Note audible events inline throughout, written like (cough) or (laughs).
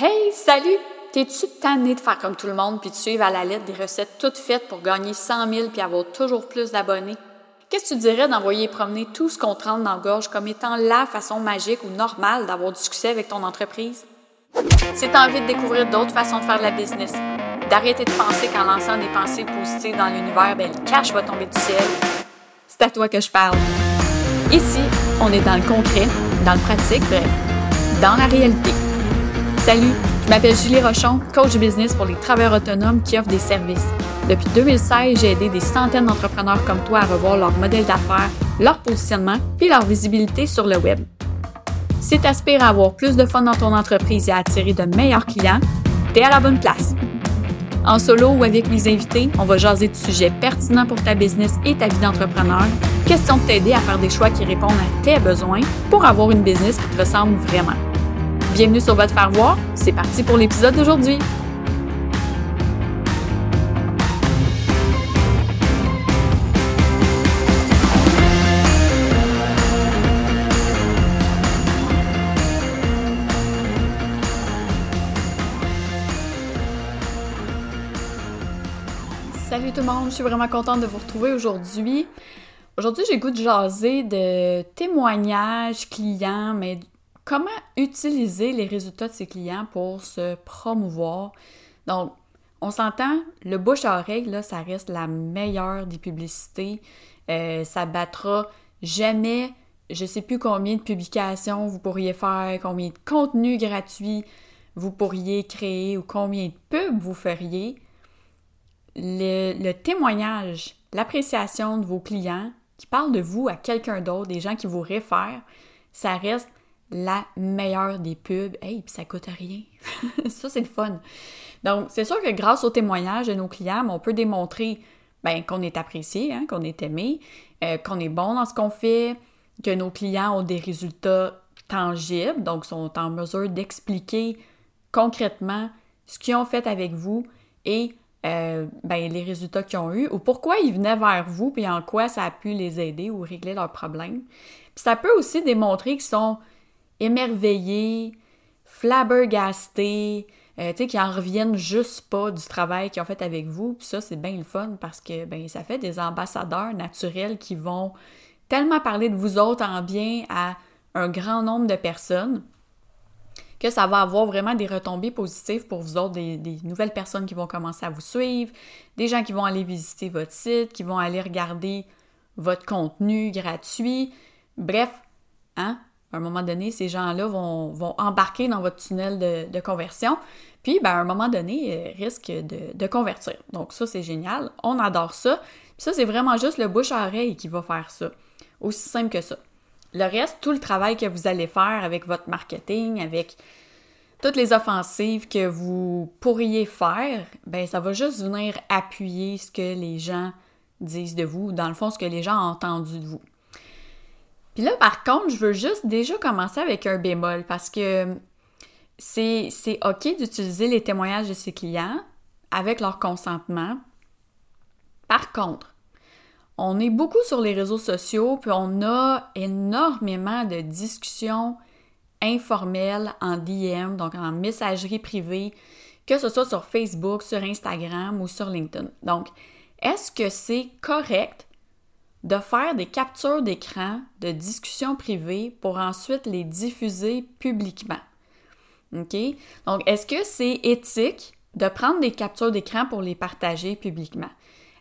Hey, salut! T'es-tu tanné de faire comme tout le monde puis de suivre à la lettre des recettes toutes faites pour gagner 100 000 puis avoir toujours plus d'abonnés? Qu'est-ce que tu dirais d'envoyer promener tout ce qu'on te dans la gorge comme étant la façon magique ou normale d'avoir du succès avec ton entreprise? Si t'as envie de découvrir d'autres façons de faire de la business, d'arrêter de penser qu'en lançant des pensées positives dans l'univers, ben, le cash va tomber du ciel, c'est à toi que je parle. Ici, on est dans le concret, dans le pratique, bref, dans la réalité. Salut, je m'appelle Julie Rochon, coach business pour les travailleurs autonomes qui offrent des services. Depuis 2016, j'ai aidé des centaines d'entrepreneurs comme toi à revoir leur modèle d'affaires, leur positionnement puis leur visibilité sur le web. Si tu aspires à avoir plus de fun dans ton entreprise et à attirer de meilleurs clients, tu es à la bonne place. En solo ou avec mes invités, on va jaser de sujets pertinents pour ta business et ta vie d'entrepreneur. Question de t'aider à faire des choix qui répondent à tes besoins pour avoir une business qui te ressemble vraiment. Bienvenue sur votre faire voir. C'est parti pour l'épisode d'aujourd'hui. Salut tout le monde, je suis vraiment contente de vous retrouver aujourd'hui. Aujourd'hui, j'ai goût de jaser de témoignages clients, mais comment utiliser les résultats de ses clients pour se promouvoir? Donc, on s'entend, le bouche à oreille, là, ça reste la meilleure des publicités. Euh, ça battra jamais, je sais plus combien de publications vous pourriez faire, combien de contenus gratuits vous pourriez créer ou combien de pubs vous feriez. Le témoignage, l'appréciation de vos clients qui parlent de vous à quelqu'un d'autre, des gens qui vous réfèrent, ça reste la meilleure des pubs. Hey, puis ça coûte rien. (laughs) ça, c'est le fun. Donc, c'est sûr que grâce au témoignage de nos clients, on peut démontrer ben, qu'on est apprécié, hein, qu'on est aimé, euh, qu'on est bon dans ce qu'on fait, que nos clients ont des résultats tangibles, donc sont en mesure d'expliquer concrètement ce qu'ils ont fait avec vous et euh, ben, les résultats qu'ils ont eus ou pourquoi ils venaient vers vous puis en quoi ça a pu les aider ou régler leurs problèmes. Puis ça peut aussi démontrer qu'ils sont émerveillés, flabbergastés, euh, tu sais, qui en reviennent juste pas du travail qu'ils ont fait avec vous. Puis ça, c'est bien le fun parce que ben, ça fait des ambassadeurs naturels qui vont tellement parler de vous autres en bien à un grand nombre de personnes que ça va avoir vraiment des retombées positives pour vous autres, des, des, nouvelles personnes qui vont commencer à vous suivre, des gens qui vont aller visiter votre site, qui vont aller regarder votre contenu gratuit. Bref, hein, à un moment donné, ces gens-là vont, embarquer dans votre tunnel de, conversion, puis ben, à un moment donné, euh, risquent de, convertir. Donc ça, c'est génial. On adore ça. Puis ça, c'est vraiment juste le bouche à oreille qui va faire ça. Aussi simple que ça. Le reste, tout le travail que vous allez faire avec votre marketing, avec toutes les offensives que vous pourriez faire, ben ça va juste venir appuyer ce que les gens disent de vous, dans le fond, ce que les gens ont entendu de vous. Puis là, par contre, je veux juste déjà commencer avec un bémol parce que c'est, c'est OK d'utiliser les témoignages de ses clients avec leur consentement. Par contre, on est beaucoup sur les réseaux sociaux, puis on a énormément de discussions informelles en DM, donc en messagerie privée, que ce soit sur Facebook, sur Instagram ou sur LinkedIn. Donc, est-ce que c'est correct de faire des captures d'écran de discussions privées pour ensuite les diffuser publiquement? OK? Donc, est-ce que c'est éthique de prendre des captures d'écran pour les partager publiquement?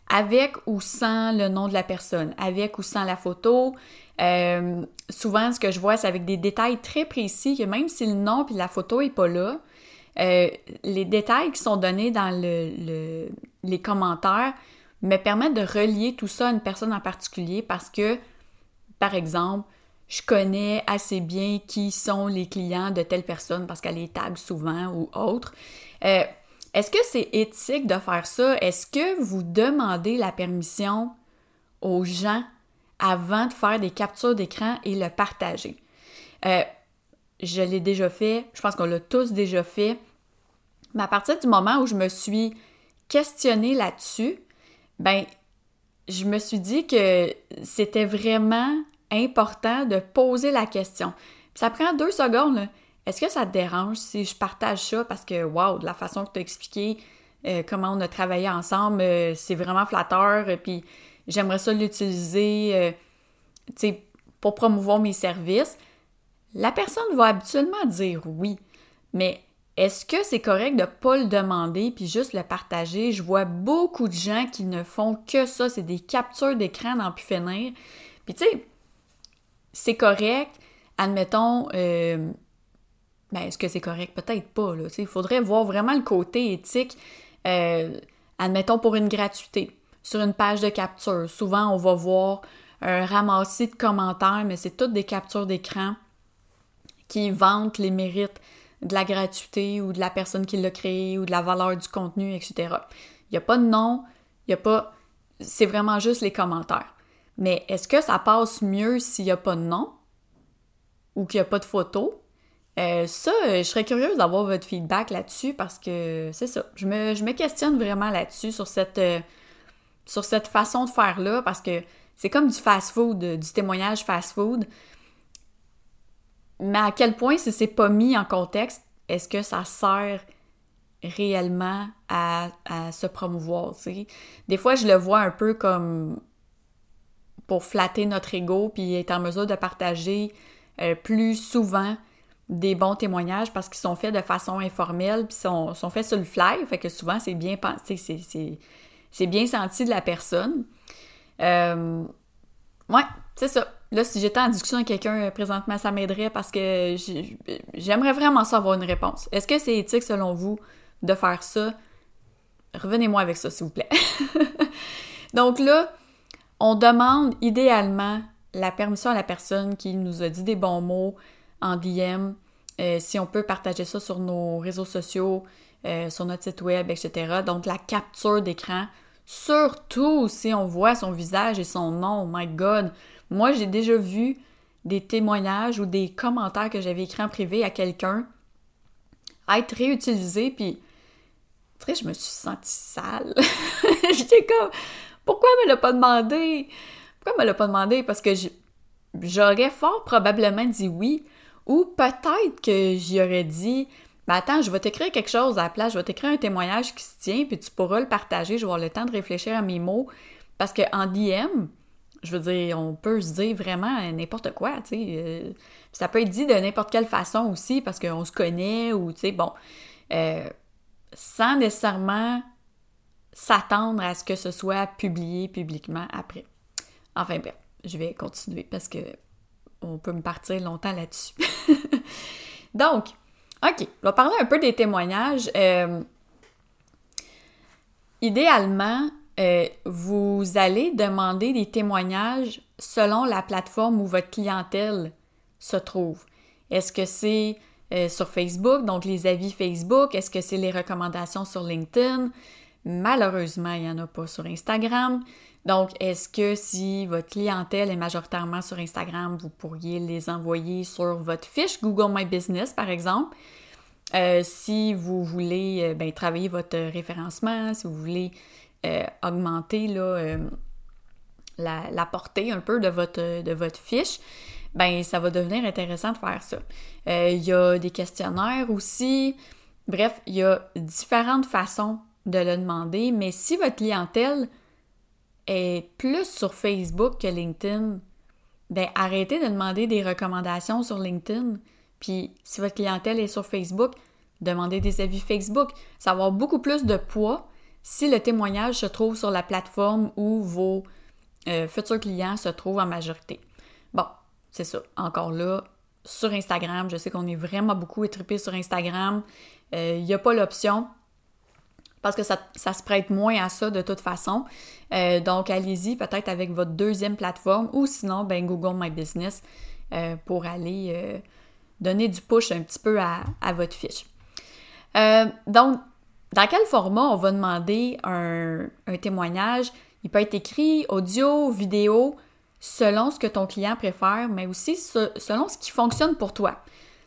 avec ou sans le nom de la personne, avec ou sans la photo? Euh, souvent, ce que je vois, c'est avec des détails très précis, que même si le nom et la photo n'est pas là, euh, les détails qui sont donnés dans le, les commentaires me permettent de relier tout ça à une personne en particulier parce que, par exemple, je connais assez bien qui sont les clients de telle personne parce qu'elle les tag souvent ou autre. Euh, est-ce que c'est éthique de faire ça? Est-ce que vous demandez la permission aux gens avant de faire des captures d'écran et le partager? Euh, je l'ai déjà fait, je pense qu'on l'a tous déjà fait, mais à partir du moment où je me suis questionnée là-dessus, ben, je me suis dit que c'était vraiment important de poser la question. ça prend deux secondes. est-ce que ça te dérange si je partage ça? Parce que, wow, de la façon que tu as expliqué euh, comment on a travaillé ensemble, euh, c'est vraiment flatteur, et puis j'aimerais ça l'utiliser, pour promouvoir mes services. La personne va habituellement dire oui, mais est-ce que c'est correct de ne pas le demander puis juste le partager? Je vois beaucoup de gens qui ne font que ça, c'est des captures d'écran pu finir. Puis tu sais, c'est correct, admettons, euh, ben est-ce que c'est correct? Peut-être pas, là. Il faudrait voir vraiment le côté éthique, euh, admettons pour une gratuité, sur une page de capture. Souvent, on va voir un ramassis de commentaires, mais c'est toutes des captures d'écran qui vantent les mérites de la gratuité ou de la personne qui l'a créé ou de la valeur du contenu, etc. Il n'y a pas de nom, il n'y a pas... C'est vraiment juste les commentaires. Mais est-ce que ça passe mieux s'il n'y a pas de nom ou qu'il n'y a pas de photo? Euh, ça, je serais curieuse d'avoir votre feedback là-dessus parce que c'est ça. Je me, je me, questionne vraiment là-dessus, sur cette, euh, sur cette façon de faire-là, parce que c'est comme du fast-food, du témoignage fast-food. Mais à quel point, si c'est pas mis en contexte, est-ce que ça sert réellement à, se promouvoir, Des fois, je le vois un peu comme pour flatter notre ego puis être en mesure de partager euh, plus souvent des bons témoignages parce qu'ils sont faits de façon informelle puis sont, sont faits sur le fly, fait que souvent c'est bien pensé, c'est bien senti de la personne. Euh, ouais, c'est ça. Là, si j'étais en discussion avec quelqu'un euh, présentement, ça m'aiderait parce que j'aimerais vraiment savoir une réponse. Est-ce que c'est éthique selon vous de faire ça? Revenez-moi avec ça, s'il vous plaît. (laughs) Donc là, on demande idéalement la permission à la personne qui nous a dit des bons mots en DM, euh, si on peut partager ça sur nos réseaux sociaux, euh, sur notre site web, etc. Donc la capture d'écran, surtout si on voit son visage et son nom, oh my god, moi, j'ai déjà vu des témoignages ou des commentaires que j'avais écrits en privé à quelqu'un être réutilisés, puis je me suis sentie sale. (laughs) J'étais comme, pourquoi elle me l'a pas demandé? Pourquoi elle me l'a pas demandé? Parce que j'aurais fort probablement dit oui, ou peut-être que j'y aurais dit, mais attends, je vais t'écrire quelque chose à la place, je vais t'écrire un témoignage qui se tient, puis tu pourras le partager, je vais avoir le temps de réfléchir à mes mots. Parce qu'en DM, je veux dire, on peut se dire vraiment n'importe quoi, tu sais. Euh, ça peut être dit de n'importe quelle façon aussi parce qu'on se connaît ou, tu sais, bon, euh, sans nécessairement s'attendre à ce que ce soit publié publiquement après. Enfin bref, je vais continuer parce que on peut me partir longtemps là-dessus. (laughs) Donc, OK, on va parler un peu des témoignages. Euh, idéalement, euh, vous allez demander des témoignages selon la plateforme où votre clientèle se trouve. Est-ce que c'est euh, sur Facebook, donc les avis Facebook? Est-ce que c'est les recommandations sur LinkedIn? Malheureusement, il n'y en a pas sur Instagram. Donc, est-ce que si votre clientèle est majoritairement sur Instagram, vous pourriez les envoyer sur votre fiche Google My Business, par exemple? Euh, si vous voulez ben, travailler votre référencement, si vous voulez euh, augmenter euh, la, portée un peu de votre, fiche, ben ça va devenir intéressant de faire ça. Euh, il y a des questionnaires aussi. Bref, il y a différentes façons de le demander, mais si votre clientèle est plus sur Facebook que LinkedIn, ben arrêtez de demander des recommandations sur LinkedIn. Puis si votre clientèle est sur Facebook, demandez des avis Facebook. Ça va avoir beaucoup plus de poids si le témoignage se trouve sur la plateforme où vos euh, futurs clients se trouvent en majorité. Bon, c'est ça. Encore là, sur Instagram, je sais qu'on est vraiment beaucoup étripé sur Instagram. Il euh, n'y a pas l'option parce que ça, se prête moins à ça de toute façon. Euh, donc, allez-y peut-être avec votre deuxième plateforme ou sinon, ben, Google My Business pour aller donner du push un petit peu à votre fiche. donc, dans quel format on va demander un, témoignage? Il peut être écrit, audio, vidéo, selon ce que ton client préfère, mais aussi selon ce qui fonctionne pour toi.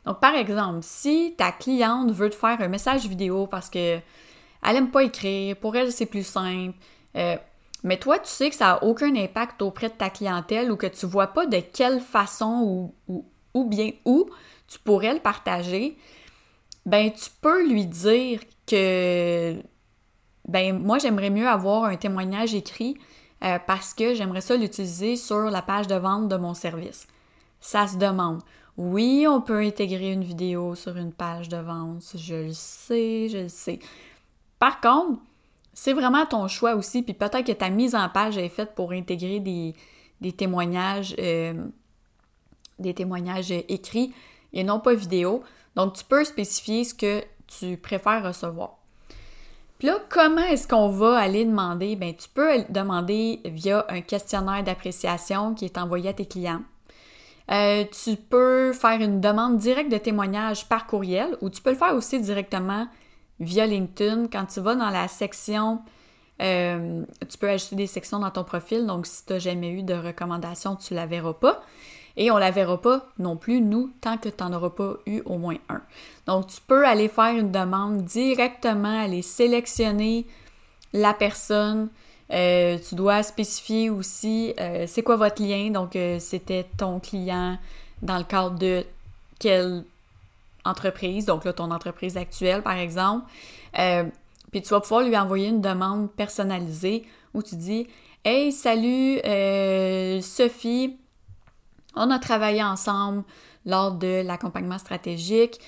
Donc, par exemple, si ta cliente veut te faire un message vidéo parce que elle aime pas écrire, pour elle c'est plus simple, euh, mais toi tu sais que ça n'a aucun impact auprès de ta clientèle ou que tu vois pas de quelle façon ou, ou, bien où tu pourrais le partager, ben tu peux lui dire que ben moi j'aimerais mieux avoir un témoignage écrit euh, parce que j'aimerais ça l'utiliser sur la page de vente de mon service. Ça se demande. Oui, on peut intégrer une vidéo sur une page de vente, je le sais, je le sais. Par contre, c'est vraiment ton choix aussi, puis peut-être que ta mise en page est faite pour intégrer des, témoignages, euh, des témoignages écrits et non pas vidéo. Donc, tu peux spécifier ce que tu préfères recevoir. Puis là, comment est-ce qu'on va aller demander? Bien, tu peux demander via un questionnaire d'appréciation qui est envoyé à tes clients. Euh, tu peux faire une demande directe de témoignage par courriel ou tu peux le faire aussi directement via LinkedIn. Quand tu vas dans la section, euh, tu peux ajouter des sections dans ton profil. Donc, si tu n'as jamais eu de recommandation, tu ne la verras pas. Et on ne la verra pas non plus, nous, tant que tu n'en auras pas eu au moins un. Donc, tu peux aller faire une demande directement, aller sélectionner la personne, euh, tu dois spécifier aussi euh, c'est quoi votre lien? Donc, c'était ton client dans le cadre de quelle entreprise. Donc, là, ton entreprise actuelle, par exemple. puis, tu vas pouvoir lui envoyer une demande personnalisée où tu dis Hey, salut, Sophie. On a travaillé ensemble lors de l'accompagnement stratégique.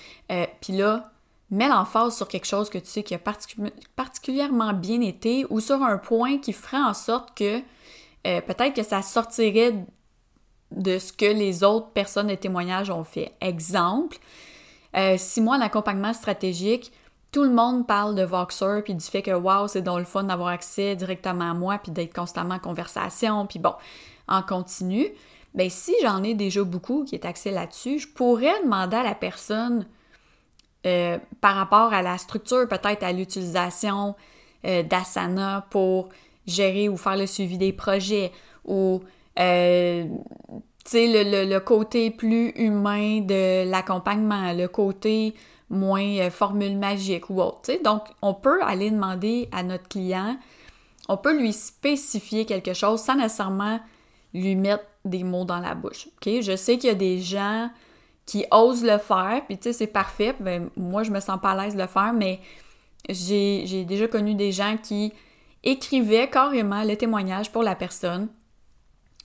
puis là, mets l'emphase sur quelque chose que tu sais qui a particulièrement bien été ou sur un point qui ferait en sorte que euh, peut-être que ça sortirait de ce que les autres personnes de témoignage ont fait. Exemple, euh, si moi, en accompagnement stratégique, tout le monde parle de Voxer, puis du fait que wow, c'est donc le fun d'avoir accès directement à moi, puis d'être constamment en conversation, puis bon, en continu. Ben si j'en ai déjà beaucoup qui est accès là-dessus, je pourrais demander à la personne euh, par rapport à la structure, peut-être à l'utilisation euh, d'Asana pour gérer ou faire le suivi des projets ou euh, le, le, côté plus humain de l'accompagnement, le côté moins formule magique ou autre. Donc, on peut aller demander à notre client, on peut lui spécifier quelque chose sans nécessairement lui mettre des mots dans la bouche. Je sais qu'il y a des gens qui osent le faire, puis tu sais, c'est parfait. Ben, moi, je me sens pas à l'aise de le faire, mais j'ai déjà connu des gens qui écrivaient carrément le témoignage pour la personne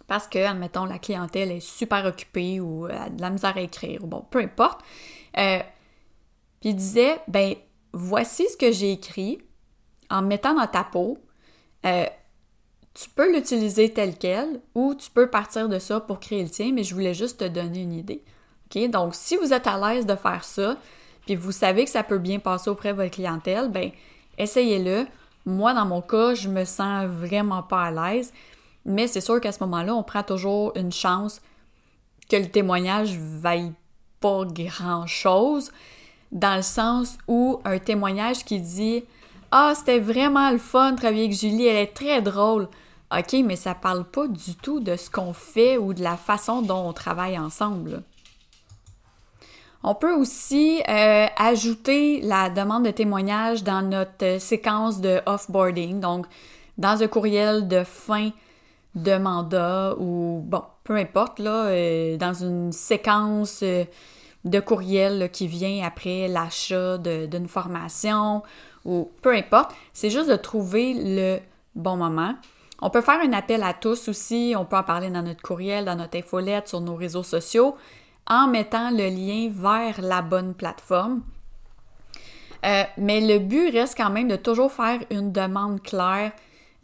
parce que, admettons, la clientèle est super occupée ou a de la misère à écrire, ou bon, peu importe. Euh, puis il disait, ben, voici ce que j'ai écrit en mettant dans ta peau. Euh, tu peux l'utiliser tel quel ou tu peux partir de ça pour créer le tien, mais je voulais juste te donner une idée. Donc, si vous êtes à l'aise de faire ça, puis vous savez que ça peut bien passer auprès de votre clientèle, ben essayez-le. Moi, dans mon cas, je me sens vraiment pas à l'aise, mais c'est sûr qu'à ce moment-là, on prend toujours une chance que le témoignage vaille pas grand-chose, dans le sens où un témoignage qui dit Ah, c'était vraiment le fun de travailler avec Julie, elle est très drôle. OK, mais ça parle pas du tout de ce qu'on fait ou de la façon dont on travaille ensemble. On peut aussi euh, ajouter la demande de témoignage dans notre euh, séquence de offboarding, donc dans un courriel de fin de mandat ou bon, peu importe, là, euh, dans une séquence de courriel qui vient après l'achat d'une formation ou peu importe. C'est juste de trouver le bon moment. On peut faire un appel à tous aussi, on peut en parler dans notre courriel, dans notre infolette, sur nos réseaux sociaux en mettant le lien vers la bonne plateforme. Euh, mais le but reste quand même de toujours faire une demande claire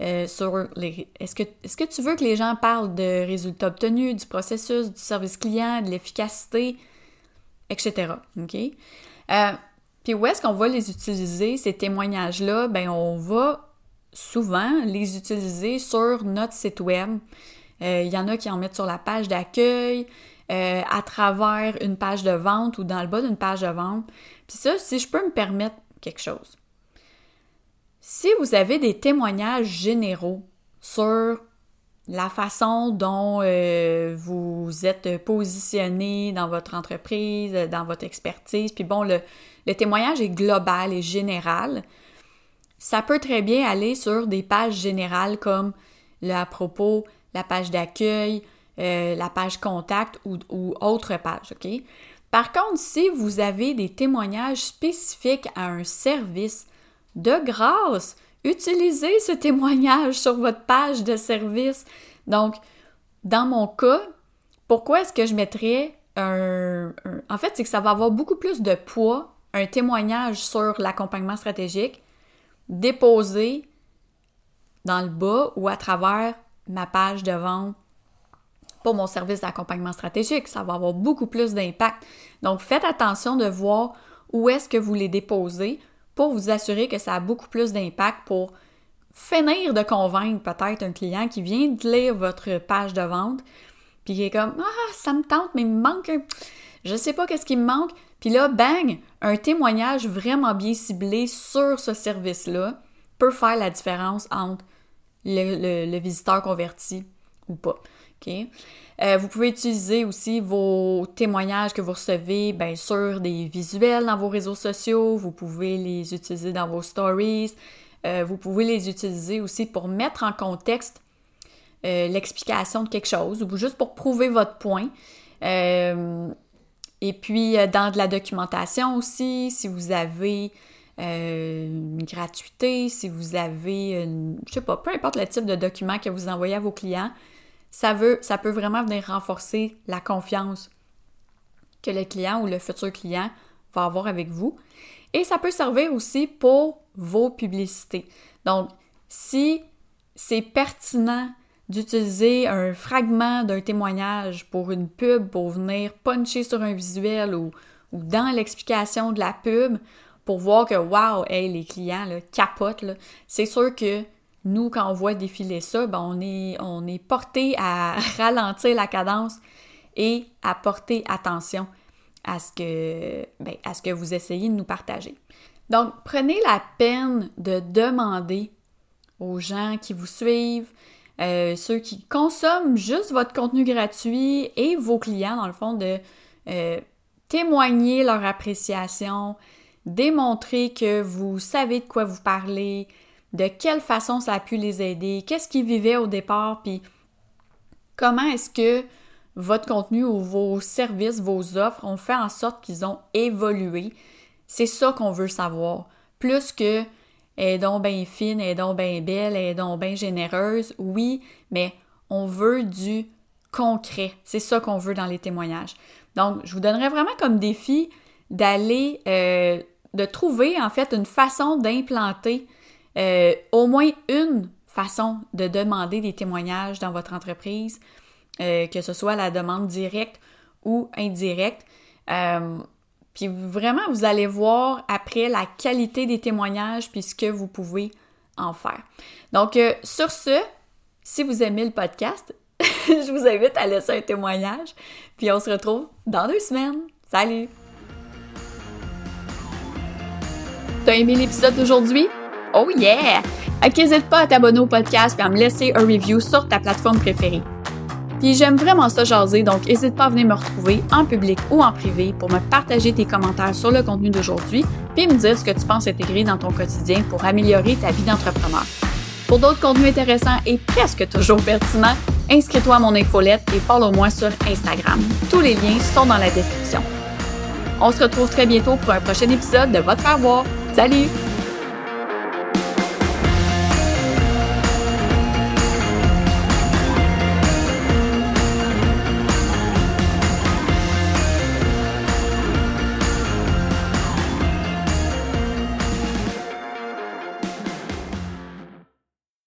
euh, sur les. Est-ce que, tu veux que les gens parlent de résultats obtenus, du processus, du service client, de l'efficacité, etc. OK? Euh, puis où est-ce qu'on va les utiliser, ces témoignages-là? Ben, on va souvent les utiliser sur notre site web. Il y en a qui en mettent sur la page d'accueil, euh, à travers une page de vente ou dans le bas d'une page de vente. Puis ça, si je peux me permettre quelque chose. Si vous avez des témoignages généraux sur la façon dont euh, vous êtes positionné dans votre entreprise, dans votre expertise, puis bon, le, le témoignage est global et général, ça peut très bien aller sur des pages générales comme le à propos, la page d'accueil, euh, la page contact ou, autre page, OK? Par contre, si vous avez des témoignages spécifiques à un service, de grâce, utilisez ce témoignage sur votre page de service. Donc, dans mon cas, pourquoi est-ce que je mettrais un, En fait, c'est que ça va avoir beaucoup plus de poids, un témoignage sur l'accompagnement stratégique déposé dans le bas ou à travers ma page de vente pour mon service d'accompagnement stratégique. Ça va avoir beaucoup plus d'impact. Donc, faites attention de voir où est-ce que vous les déposez pour vous assurer que ça a beaucoup plus d'impact pour finir de convaincre peut-être un client qui vient de lire votre page de vente, puis qui est comme Ah, ça me tente, mais il me manque un... Je sais pas qu'est-ce qui me manque. Puis là, bang, un témoignage vraiment bien ciblé sur ce service-là peut faire la différence entre le, visiteur converti ou pas. Euh, vous pouvez utiliser aussi vos témoignages que vous recevez bien sur des visuels dans vos réseaux sociaux. Vous pouvez les utiliser dans vos stories. Euh, vous pouvez les utiliser aussi pour mettre en contexte euh, l'explication de quelque chose ou juste pour prouver votre point. et puis dans de la documentation aussi, si vous avez une gratuité, si vous avez, une, je sais pas, peu importe le type de document que vous envoyez à vos clients, ça, peut vraiment venir renforcer la confiance que le client ou le futur client va avoir avec vous. Et ça peut servir aussi pour vos publicités. Donc, si c'est pertinent d'utiliser un fragment d'un témoignage pour une pub, pour venir puncher sur un visuel ou, dans l'explication de la pub, pour voir que, wow, hey, les clients là, capotent, c'est sûr que nous, quand on voit défiler ça, ben, on, est, on porté à (laughs) ralentir la cadence et à porter attention à ce que, ben, à ce que vous essayez de nous partager. Donc, prenez la peine de demander aux gens qui vous suivent, euh, ceux qui consomment juste votre contenu gratuit et vos clients, dans le fond, de euh, témoigner leur appréciation, démontrer que vous savez de quoi vous parlez, de quelle façon ça a pu les aider, qu'est-ce qu'ils vivaient au départ, puis comment est-ce que votre contenu ou vos services, vos offres ont fait en sorte qu'ils ont évolué. C'est ça qu'on veut savoir. Plus que est donc bien fine, est donc bien belle, elle est donc bien généreuse, oui, mais on veut du concret. C'est ça qu'on veut dans les témoignages. Donc, je vous donnerais vraiment comme défi d'aller, euh, de trouver en fait une façon d'implanter euh, au moins une façon de demander des témoignages dans votre entreprise, euh, que ce soit la demande directe ou indirecte. Euh, puis vraiment, vous allez voir après la qualité des témoignages puis ce que vous pouvez en faire. Donc, sur ce, si vous aimez le podcast, (laughs) je vous invite à laisser un témoignage. Puis on se retrouve dans deux semaines. Salut! T'as aimé l'épisode d'aujourd'hui? Oh yeah! n'hésite pas à t'abonner au podcast et à me laisser un review sur ta plateforme préférée. Puis j'aime vraiment ça jaser, donc n'hésite pas à venir me retrouver en public ou en privé pour me partager tes commentaires sur le contenu d'aujourd'hui, puis me dire ce que tu penses intégrer dans ton quotidien pour améliorer ta vie d'entrepreneur. Pour d'autres contenus intéressants et presque toujours pertinents, inscris-toi à mon infolette et follow-moi sur Instagram. Tous les liens sont dans la description. On se retrouve très bientôt pour un prochain épisode de Votre Faire Voir. Salut!